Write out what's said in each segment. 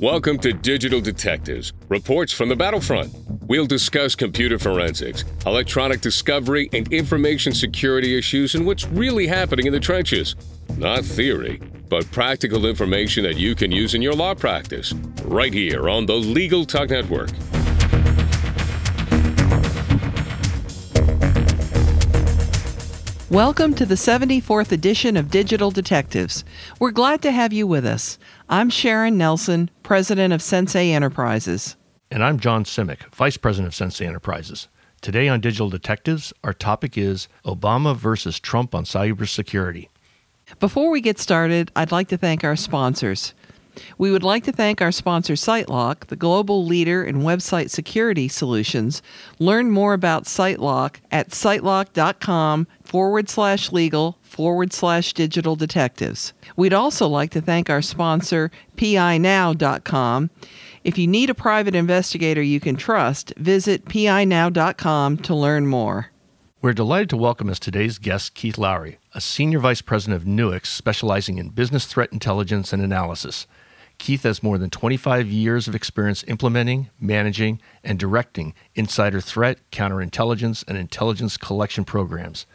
Welcome to Digital Detectives, reports from the battlefront. We'll discuss computer forensics, electronic discovery, and information security issues and what's really happening in the trenches. Not theory, but practical information that you can use in your law practice. Right here on the Legal Talk Network. Welcome to the 74th edition of Digital Detectives. We're glad to have you with us. I'm Sharon Nelson, president of Sensei Enterprises. And I'm John Simek, vice president of Sensei Enterprises. Today on Digital Detectives, our topic is Obama versus Trump on cybersecurity. Before we get started, I'd like to thank our sponsors. We would like to thank our sponsor SiteLock, the global leader in website security solutions. Learn more about SiteLock at sitelock.com forward slash legal forward slash digital detectives. We'd also like to thank our sponsor, PINow.com. If you need a private investigator you can trust, visit PINow.com to learn more. We're delighted to welcome as today's guest Keith Lowry, a senior vice president of Nuix, specializing in business threat intelligence and analysis. Keith has more than 25 years of experience implementing, managing, and directing insider threat, counterintelligence, and intelligence collection programs.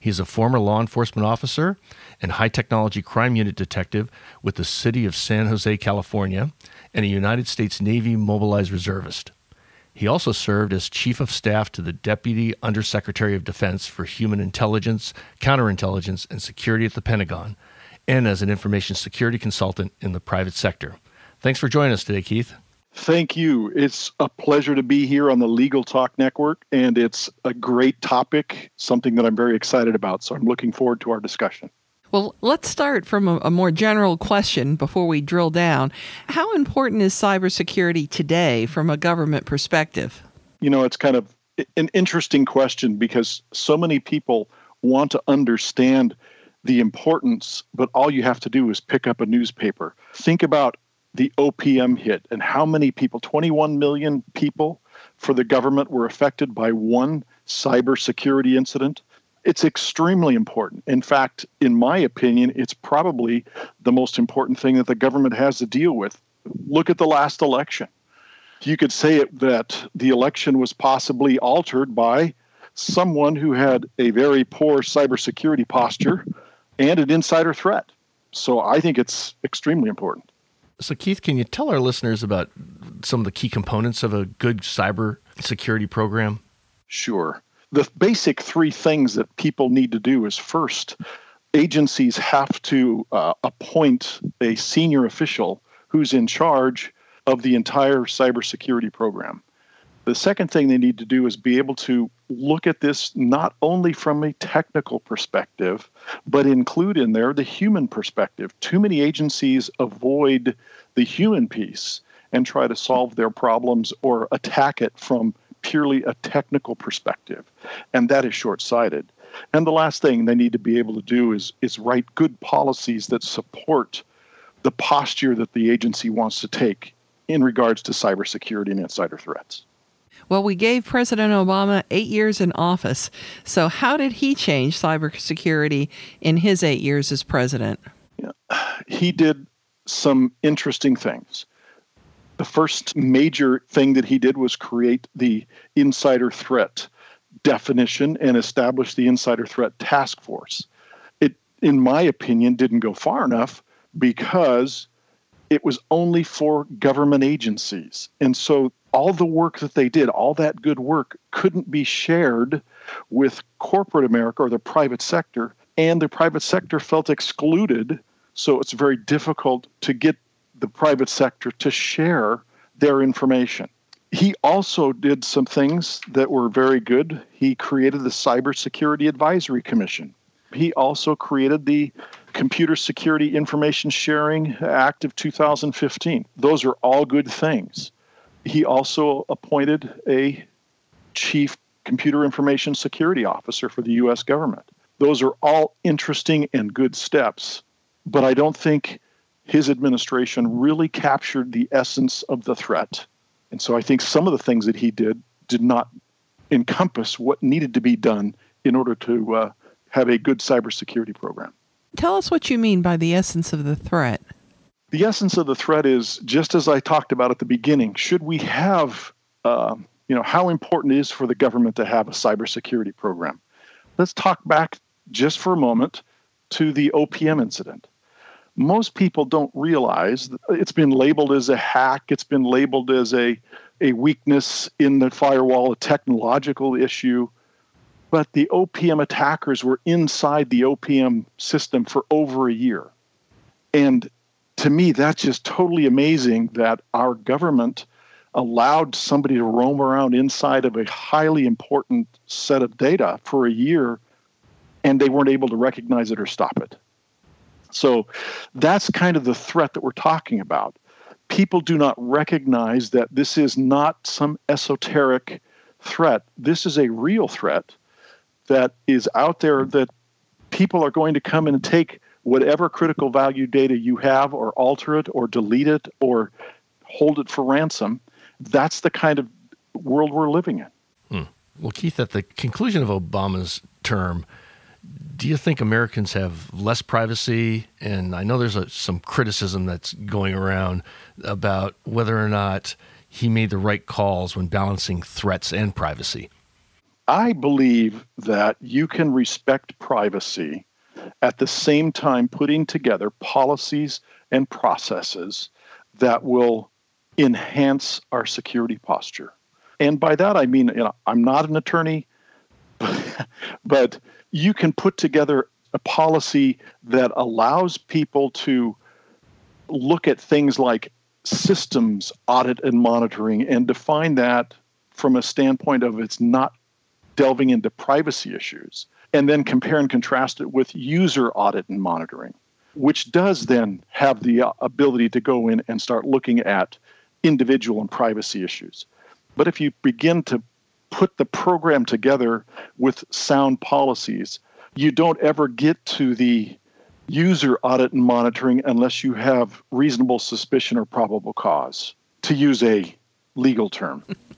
He is a former law enforcement officer and high technology crime unit detective with the city of San Jose, California, and a United States Navy mobilized reservist. He also served as Chief of Staff to the Deputy Undersecretary of Defense for Human Intelligence, Counterintelligence, and Security at the Pentagon, and as an information security consultant in the private sector. Thanks for joining us today, Keith. Thank you. It's a pleasure to be here on the Legal Talk Network, and it's a great topic, something that I'm very excited about. So I'm looking forward to our discussion. Well, let's start from a, a, more general question before we drill down. How important is cybersecurity today from a government perspective? You know, it's kind of an interesting question because so many people want to understand the importance, but all you have to do is pick up a newspaper. Think about the OPM hit and how many people, 21 million people for the government, were affected by one cybersecurity incident. It's extremely important. In fact, in my opinion, it's probably the most important thing that the government has to deal with. Look at the last election. You could say it, that the election was possibly altered by someone who had a very poor cybersecurity posture and an insider threat. So I think it's extremely important. So, Keith, can you tell our listeners about some of the key components of a good cyber security program? Sure. The basic three things that people need to do is first, agencies have to uh, appoint a senior official who's in charge of the entire cybersecurity program. The second thing they need to do is be able to look at this not only from a technical perspective, but include in there the human perspective. Too many agencies avoid the human piece and try to solve their problems or attack it from purely a technical perspective. And that is short sighted. And the last thing they need to be able to do is, is write good policies that support the posture that the agency wants to take in regards to cybersecurity and insider threats. Well, we gave President Obama eight years in office. So, how did he change cybersecurity in his eight years as president? He did some interesting things. The first major thing that he did was create the insider threat definition and establish the insider threat task force. It, in my opinion, didn't go far enough because it was only for government agencies. And so all the work that they did, all that good work, couldn't be shared with corporate America or the private sector. And the private sector felt excluded. So it's very difficult to get the private sector to share their information. He also did some things that were very good. He created the Cybersecurity Advisory Commission. He also created the Computer Security Information Sharing Act of 2015. Those are all good things. He also appointed a chief computer information security officer for the US government. Those are all interesting and good steps, but I don't think his administration really captured the essence of the threat. And so I think some of the things that he did did not encompass what needed to be done in order to uh, have a good cybersecurity program. Tell us what you mean by the essence of the threat. The essence of the threat is just as I talked about at the beginning. Should we have, uh, you know, how important it is for the government to have a cybersecurity program? Let's talk back just for a moment to the OPM incident. Most people don't realize it's been labeled as a hack. It's been labeled as a a weakness in the firewall, a technological issue. But the OPM attackers were inside the OPM system for over a year. And to me, that's just totally amazing that our government allowed somebody to roam around inside of a highly important set of data for a year and they weren't able to recognize it or stop it. So that's kind of the threat that we're talking about. People do not recognize that this is not some esoteric threat. This is a real threat that is out there that people are going to come and take whatever critical value data you have or alter it or delete it or hold it for ransom. That's the kind of world we're living in. Hmm. Well, Keith, at the conclusion of Obama's term, do you think Americans have less privacy? And I know there's a, some criticism that's going around about whether or not he made the right calls when balancing threats and privacy. I believe that you can respect privacy at the same time putting together policies and processes that will enhance our security posture. And by that I mean, you know, I'm not an attorney, but you can put together a policy that allows people to look at things like systems audit and monitoring and define that from a standpoint of it's not delving into privacy issues and then compare and contrast it with user audit and monitoring, which does then have the uh, ability to go in and start looking at individual and privacy issues. But if you begin to put the program together with sound policies, you don't ever get to the user audit and monitoring unless you have reasonable suspicion or probable cause, to use a legal term.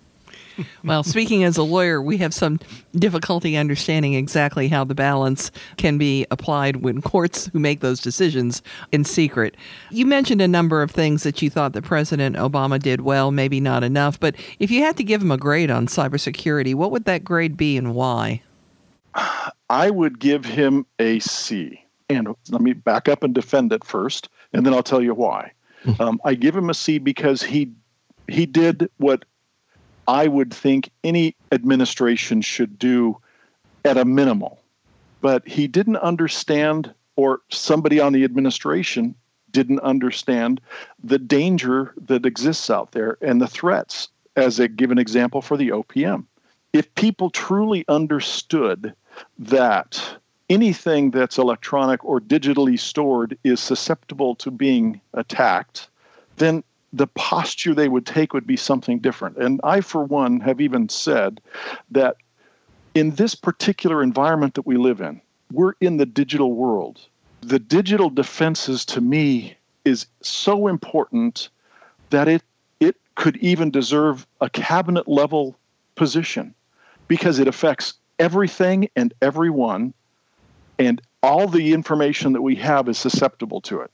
well, speaking as a lawyer, we have some difficulty understanding exactly how the balance can be applied when courts who make those decisions in secret. You mentioned a number of things that you thought that President Obama did well, maybe not enough, but if you had to give him a grade on cybersecurity, what would that grade be and why? I would give him a C. And let me back up and defend it first, and then I'll tell you why. Um, I give him a C because he he did what I would think any administration should do at a minimal. But he didn't understand, or somebody on the administration didn't understand the danger that exists out there and the threats, as a given example for the OPM. If people truly understood that anything that's electronic or digitally stored is susceptible to being attacked, then the posture they would take would be something different. And I, for one, have even said that in this particular environment that we live in, we're in the digital world. The digital defenses to me is so important that it it could even deserve a cabinet level position because it affects everything and everyone and all the information that we have is susceptible to it.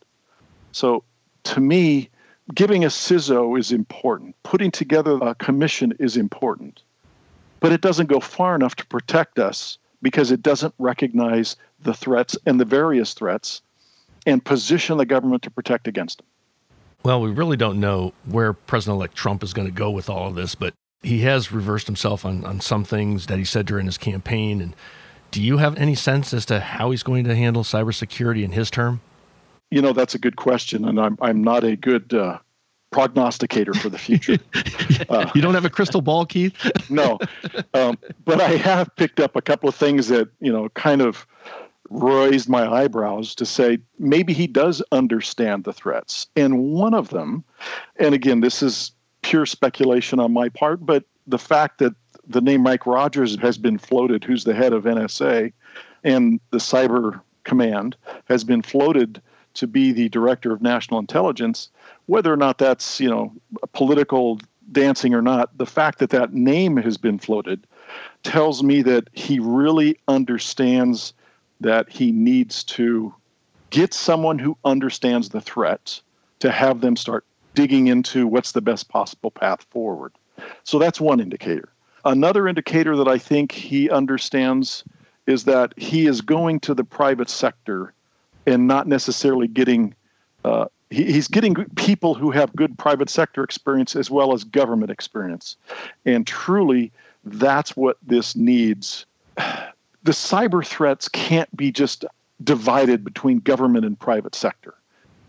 So to me, giving a CISO is important. Putting together a commission is important. But it doesn't go far enough to protect us because it doesn't recognize the threats and the various threats and position the government to protect against them. Well, we really don't know where President elect Trump is going to go with all of this, but he has reversed himself on, on some things that he said during his campaign. And do you have any sense as to how he's going to handle cybersecurity in his term? You know, that's a good question, and I'm I'm not a good uh, prognosticator for the future. Uh, you don't have a crystal ball, Keith? no, um, but I have picked up a couple of things that you know kind of raised my eyebrows to say maybe he does understand the threats, and one of them, and again, this is pure speculation on my part, but the fact that the name Mike Rogers has been floated, who's the head of NSA, and the Cyber Command has been floated to be the director of national intelligence, whether or not that's you know political dancing or not, the fact that that name has been floated tells me that he really understands that he needs to get someone who understands the threat to have them start digging into what's the best possible path forward. So that's one indicator. Another indicator that I think he understands is that he is going to the private sector and not necessarily getting uh, he, he's getting people who have good private sector experience as well as government experience. And truly that's what this needs. The cyber threats can't be just divided between government and private sector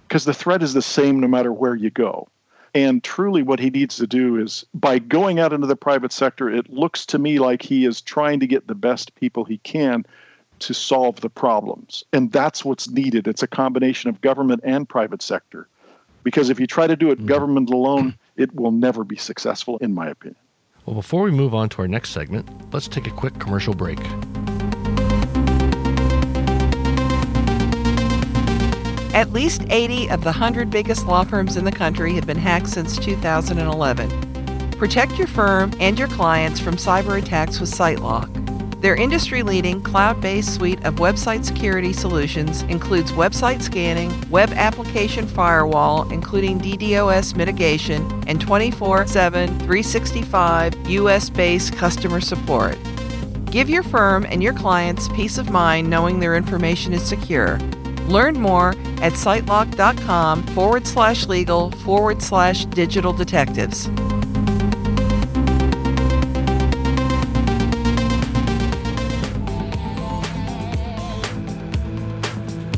because the threat is the same no matter where you go. And truly, what he needs to do is by going out into the private sector, it looks to me like he is trying to get the best people he can to solve the problems. And that's what's needed. It's a combination of government and private sector. Because if you try to do it mm-hmm. government alone, it will never be successful, in my opinion. Well, before we move on to our next segment, let's take a quick commercial break. At least 80 of the 100 biggest law firms in the country have been hacked since 2011. Protect your firm and your clients from cyber attacks with SiteLock. Their industry leading cloud based suite of website security solutions includes website scanning, web application firewall, including DDoS mitigation, and 24 7, 365 US based customer support. Give your firm and your clients peace of mind knowing their information is secure. Learn more at sitelock.com forward slash legal forward slash digital detectives.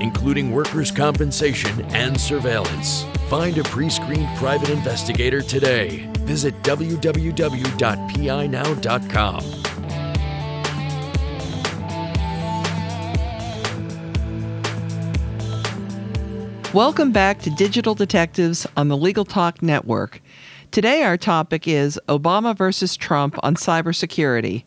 including workers' compensation and surveillance. Find a pre screened private investigator today. Visit www.pinow.com. Welcome back to Digital Detectives on the Legal Talk Network. Today, our topic is Obama versus Trump on cybersecurity.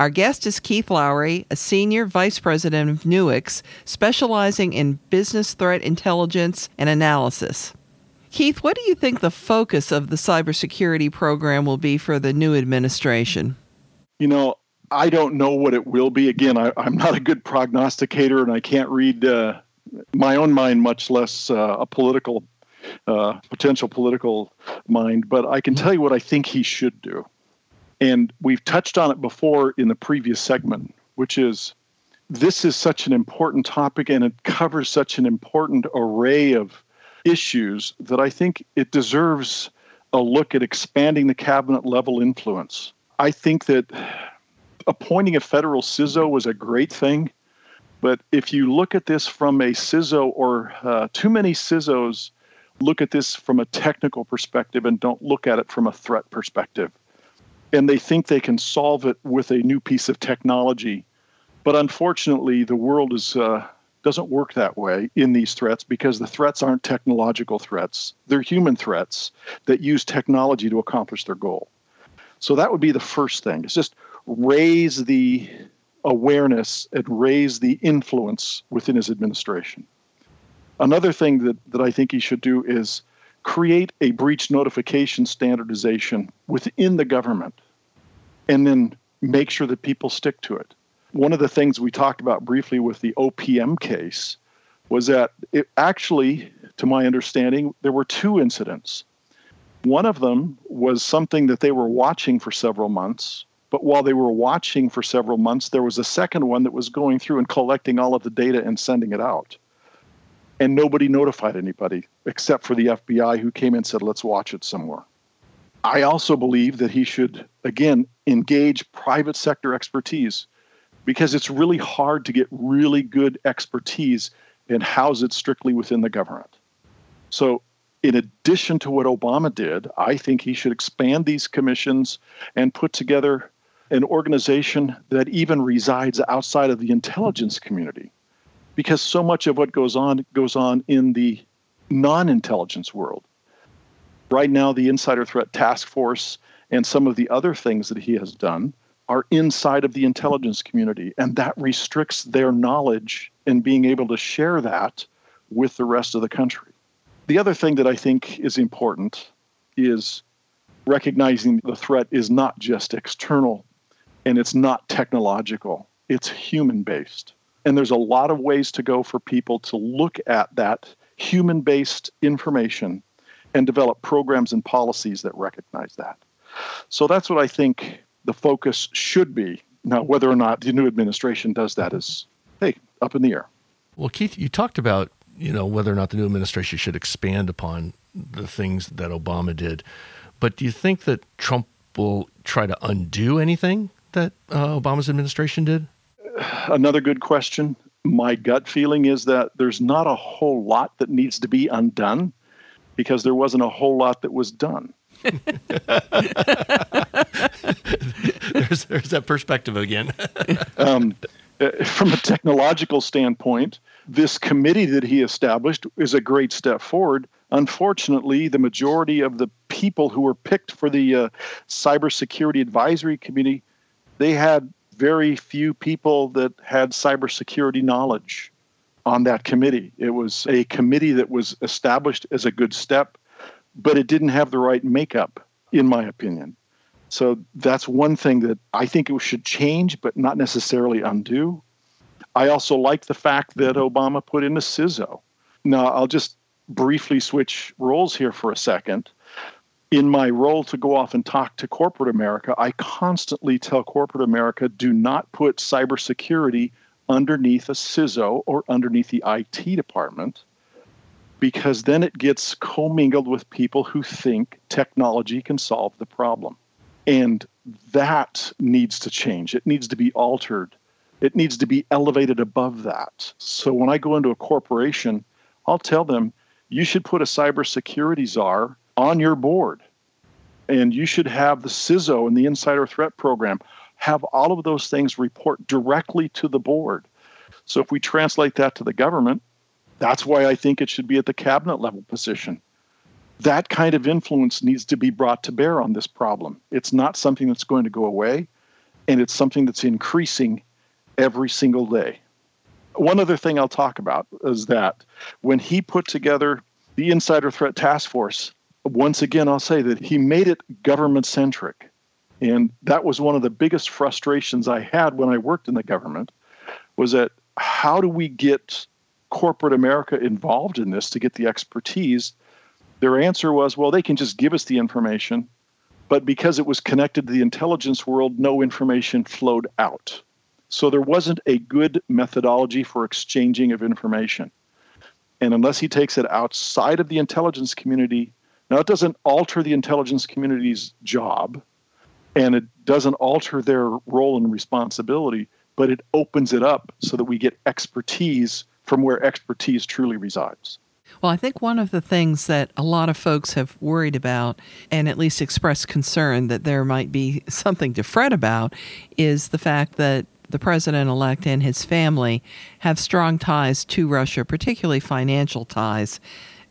Our guest is Keith Lowry, a senior vice president of Nuix, specializing in business threat intelligence and analysis. Keith, what do you think the focus of the cybersecurity program will be for the new administration? You know, I don't know what it will be. Again, I, am not a good prognosticator and I can't read uh, my own mind, much less uh, a political, uh, potential political mind. But I can tell you what I think he should do. And we've touched on it before in the previous segment, which is this is such an important topic and it covers such an important array of issues that I think it deserves a look at expanding the cabinet level influence. I think that appointing a federal CISO was a great thing, but if you look at this from a CISO or uh, too many CISOs look at this from a technical perspective and don't look at it from a threat perspective and they think they can solve it with a new piece of technology. But unfortunately, the world is uh, doesn't work that way in these threats because the threats aren't technological threats; they're human threats that use technology to accomplish their goal. So that would be the first thing. It's just raise the awareness and raise the influence within his administration. Another thing that, that I think he should do is create a breach notification standardization within the government and then make sure that people stick to it. One of the things we talked about briefly with the OPM case was that it actually, to my understanding, there were two incidents. One of them was something that they were watching for several months, but while they were watching for several months, there was a second one that was going through and collecting all of the data and sending it out and nobody notified anybody except for the FBI who came and said, let's watch it somewhere. I also believe that he should, again, engage private sector expertise because it's really hard to get really good expertise and house it strictly within the government. So, in addition to what Obama did, I think he should expand these commissions and put together an organization that even resides outside of the intelligence community because so much of what goes on goes on in the non-intelligence world. Right now, the Insider Threat Task Force and some of the other things that he has done are inside of the intelligence community, and that restricts their knowledge and being able to share that with the rest of the country. The other thing that I think is important is recognizing the threat is not just external and it's not technological, it's human based. And there's a lot of ways to go for people to look at that human based information and develop programs and policies that recognize that. So that's what I think the focus should be. Now, whether or not the new administration does that is, hey, up in the air. Well, Keith, you talked about you know whether or not the new administration should expand upon the things that Obama did, but do you think that Trump will try to undo anything that uh, Obama's administration did? Another good question. My gut feeling is that there's not a whole lot that needs to be undone because there wasn't a whole lot that was done. there's, there's that perspective again. um, uh, from a technological standpoint, this committee that he established is a great step forward. Unfortunately, the majority of the people who were picked for the uh, cybersecurity advisory committee, they had very few people that had cybersecurity knowledge on that committee. It was a committee that was established as a good step, but it didn't have the right makeup, in my opinion. So that's one thing that I think it should change, but not necessarily undo. I also like the fact that Obama put in a CISO. Now, I'll just briefly switch roles here for a second. In my role to go off and talk to corporate America, I constantly tell corporate America do not put cybersecurity underneath a CISO or underneath the IT department because then it gets commingled with people who think technology can solve the problem. And that needs to change. It needs to be altered. It needs to be elevated above that. So when I go into a corporation, I'll tell them, you should put a cybersecurity czar on your board. And you should have the CISO and the insider threat program have all of those things report directly to the board. So if we translate that to the government, that's why I think it should be at the cabinet level position that kind of influence needs to be brought to bear on this problem. It's not something that's going to go away, and it's something that's increasing every single day. One other thing I'll talk about is that when he put together the Insider Threat Task Force, once again, I'll say that he made it government centric. And that was one of the biggest frustrations I had when I worked in the government was that how do we get corporate America involved in this to get the expertise their answer was, well, they can just give us the information, but because it was connected to the intelligence world, no information flowed out. So there wasn't a good methodology for exchanging of information. And unless he takes it outside of the intelligence community, now it doesn't alter the intelligence community's job and it doesn't alter their role and responsibility, but it opens it up so that we get expertise from where expertise truly resides. Well, I think one of the things that a lot of folks have worried about and at least expressed concern that there might be something to fret about is the fact that the president elect and his family have strong ties to Russia, particularly financial ties.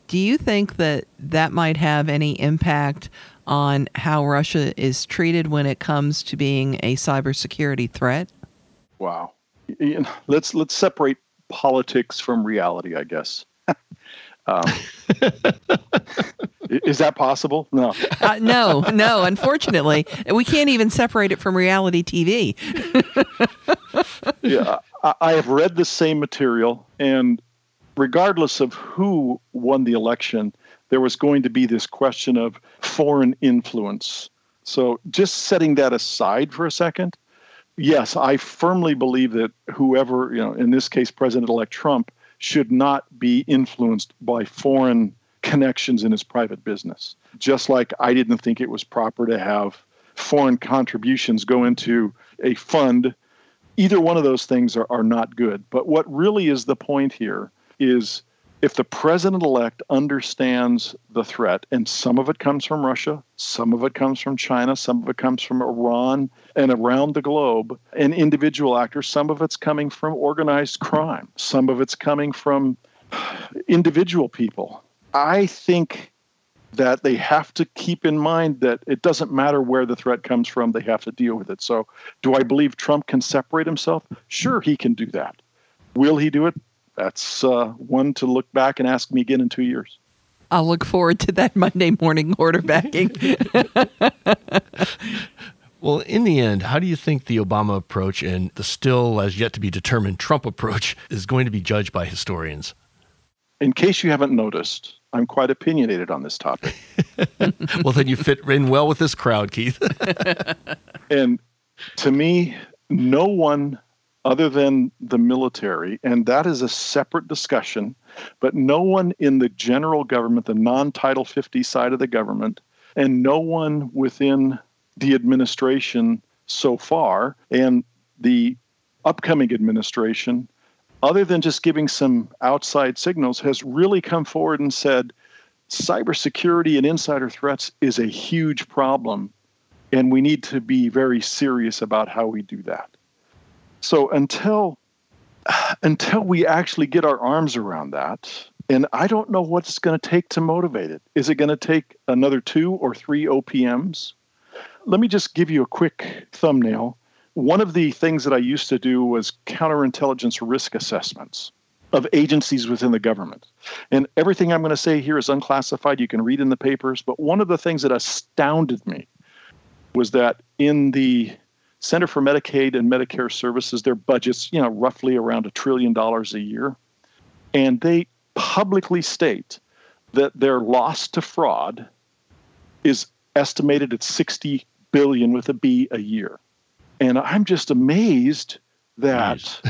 Do you think that that might have any impact on how Russia is treated when it comes to being a cybersecurity threat? Wow. Let's let's separate politics from reality, I guess. Um, is that possible? No. Uh, no, no. Unfortunately, we can't even separate it from reality TV. yeah, I, I have read the same material, and regardless of who won the election, there was going to be this question of foreign influence. So, just setting that aside for a second, yes, I firmly believe that whoever, you know, in this case, President elect Trump, should not be influenced by foreign connections in his private business. Just like I didn't think it was proper to have foreign contributions go into a fund. Either one of those things are, are not good. But what really is the point here is if the president elect understands the threat, and some of it comes from Russia, some of it comes from China, some of it comes from Iran and around the globe, and individual actors, some of it's coming from organized crime, some of it's coming from individual people. I think that they have to keep in mind that it doesn't matter where the threat comes from, they have to deal with it. So, do I believe Trump can separate himself? Sure, he can do that. Will he do it? That's uh, one to look back and ask me again in two years. I'll look forward to that Monday morning quarterbacking. well, in the end, how do you think the Obama approach and the still as yet to be determined Trump approach is going to be judged by historians? In case you haven't noticed, I'm quite opinionated on this topic. well, then you fit in well with this crowd, Keith. and to me, no one other than the military, and that is a separate discussion, but no one in the general government, the non Title 50 side of the government, and no one within the administration so far, and the upcoming administration other than just giving some outside signals, has really come forward and said cybersecurity and insider threats is a huge problem, and we need to be very serious about how we do that. So until until we actually get our arms around that, and I don't know what it's going to take to motivate it. Is it going to take another two or three OPMs? Let me just give you a quick thumbnail one of the things that I used to do was counterintelligence risk assessments of agencies within the government. And everything I'm going to say here is unclassified. You can read in the papers. But one of the things that astounded me was that in the Center for Medicaid and Medicare Services, their budgets, you know, roughly around a trillion dollars a year. And they publicly state that their loss to fraud is estimated at 60 billion with a B a year and I'm just amazed that nice.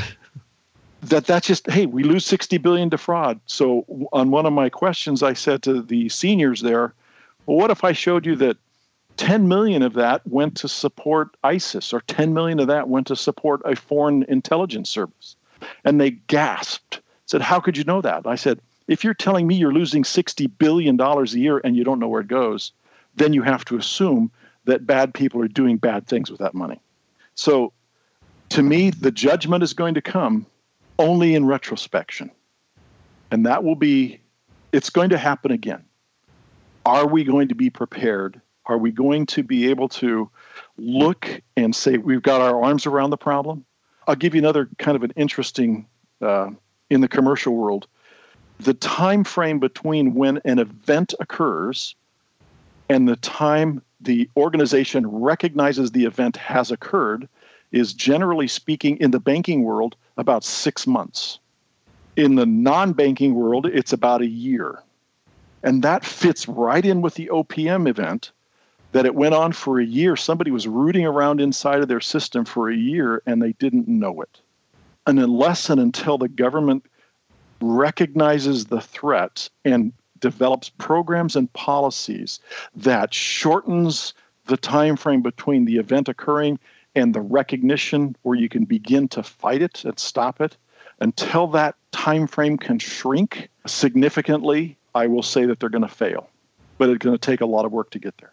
that that's just hey, we lose 60 billion to fraud. So on one of my questions, I said to the seniors there, well, what if I showed you that 10 million of that went to support ISIS, or 10 million of that went to support a foreign intelligence service? And they gasped, said, How could you know that? I said, If you're telling me you're losing $60 billion a year and you don't know where it goes, then you have to assume that bad people are doing bad things with that money. So to me, the judgment is going to come only in retrospection. And that will be, it's going to happen again. Are we going to be prepared? Are we going to be able to look and say, we've got our arms around the problem? I'll give you another kind of an interesting, uh, in the commercial world, the time frame between when an event occurs and the time the organization recognizes the event has occurred is generally speaking in the banking world about six months. In the non banking world, it's about a year. And that fits right in with the OPM event that it went on for a year. Somebody was rooting around inside of their system for a year and they didn't know it. And unless and until the government recognizes the threat and develops programs and policies that shortens the time frame between the event occurring and the recognition where you can begin to fight it and stop it until that time frame can shrink significantly i will say that they're going to fail but it's going to take a lot of work to get there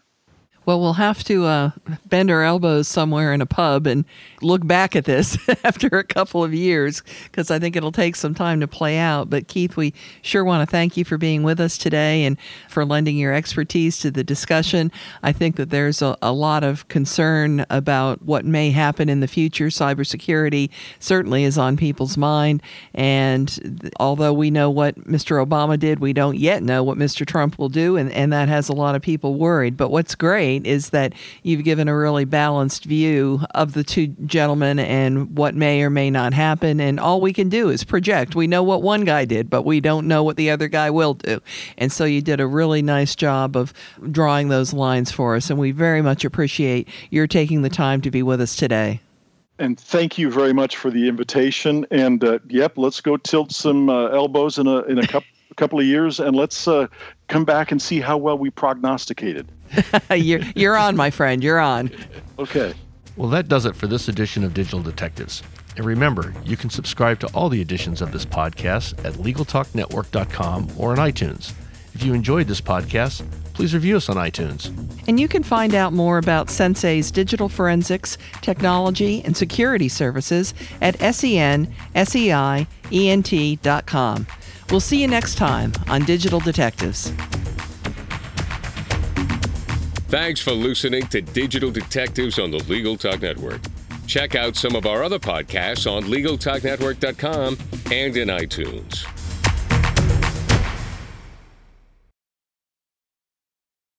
well, we'll have to uh, bend our elbows somewhere in a pub and look back at this after a couple of years because I think it'll take some time to play out. But Keith, we sure want to thank you for being with us today and for lending your expertise to the discussion. I think that there's a, a lot of concern about what may happen in the future. Cybersecurity certainly is on people's mind. And although we know what Mr. Obama did, we don't yet know what Mr. Trump will do. And, and that has a lot of people worried. But what's great is that you've given a really balanced view of the two gentlemen and what may or may not happen. And all we can do is project. We know what one guy did, but we don't know what the other guy will do. And so you did a really nice job of drawing those lines for us. And we very much appreciate your taking the time to be with us today. And thank you very much for the invitation. And uh, yep, let's go tilt some uh, elbows in a in a couple couple of years, and let's uh, come back and see how well we prognosticated. you're, you're on, my friend. You're on. Okay. Well, that does it for this edition of Digital Detectives. And remember, you can subscribe to all the editions of this podcast at LegalTalkNetwork.com or on iTunes. If you enjoyed this podcast, please review us on iTunes. And you can find out more about Sensei's digital forensics, technology, and security services at senseient.com. We'll see you next time on Digital Detectives. Thanks for listening to Digital Detectives on the Legal Talk Network. Check out some of our other podcasts on LegalTalkNetwork.com and in iTunes.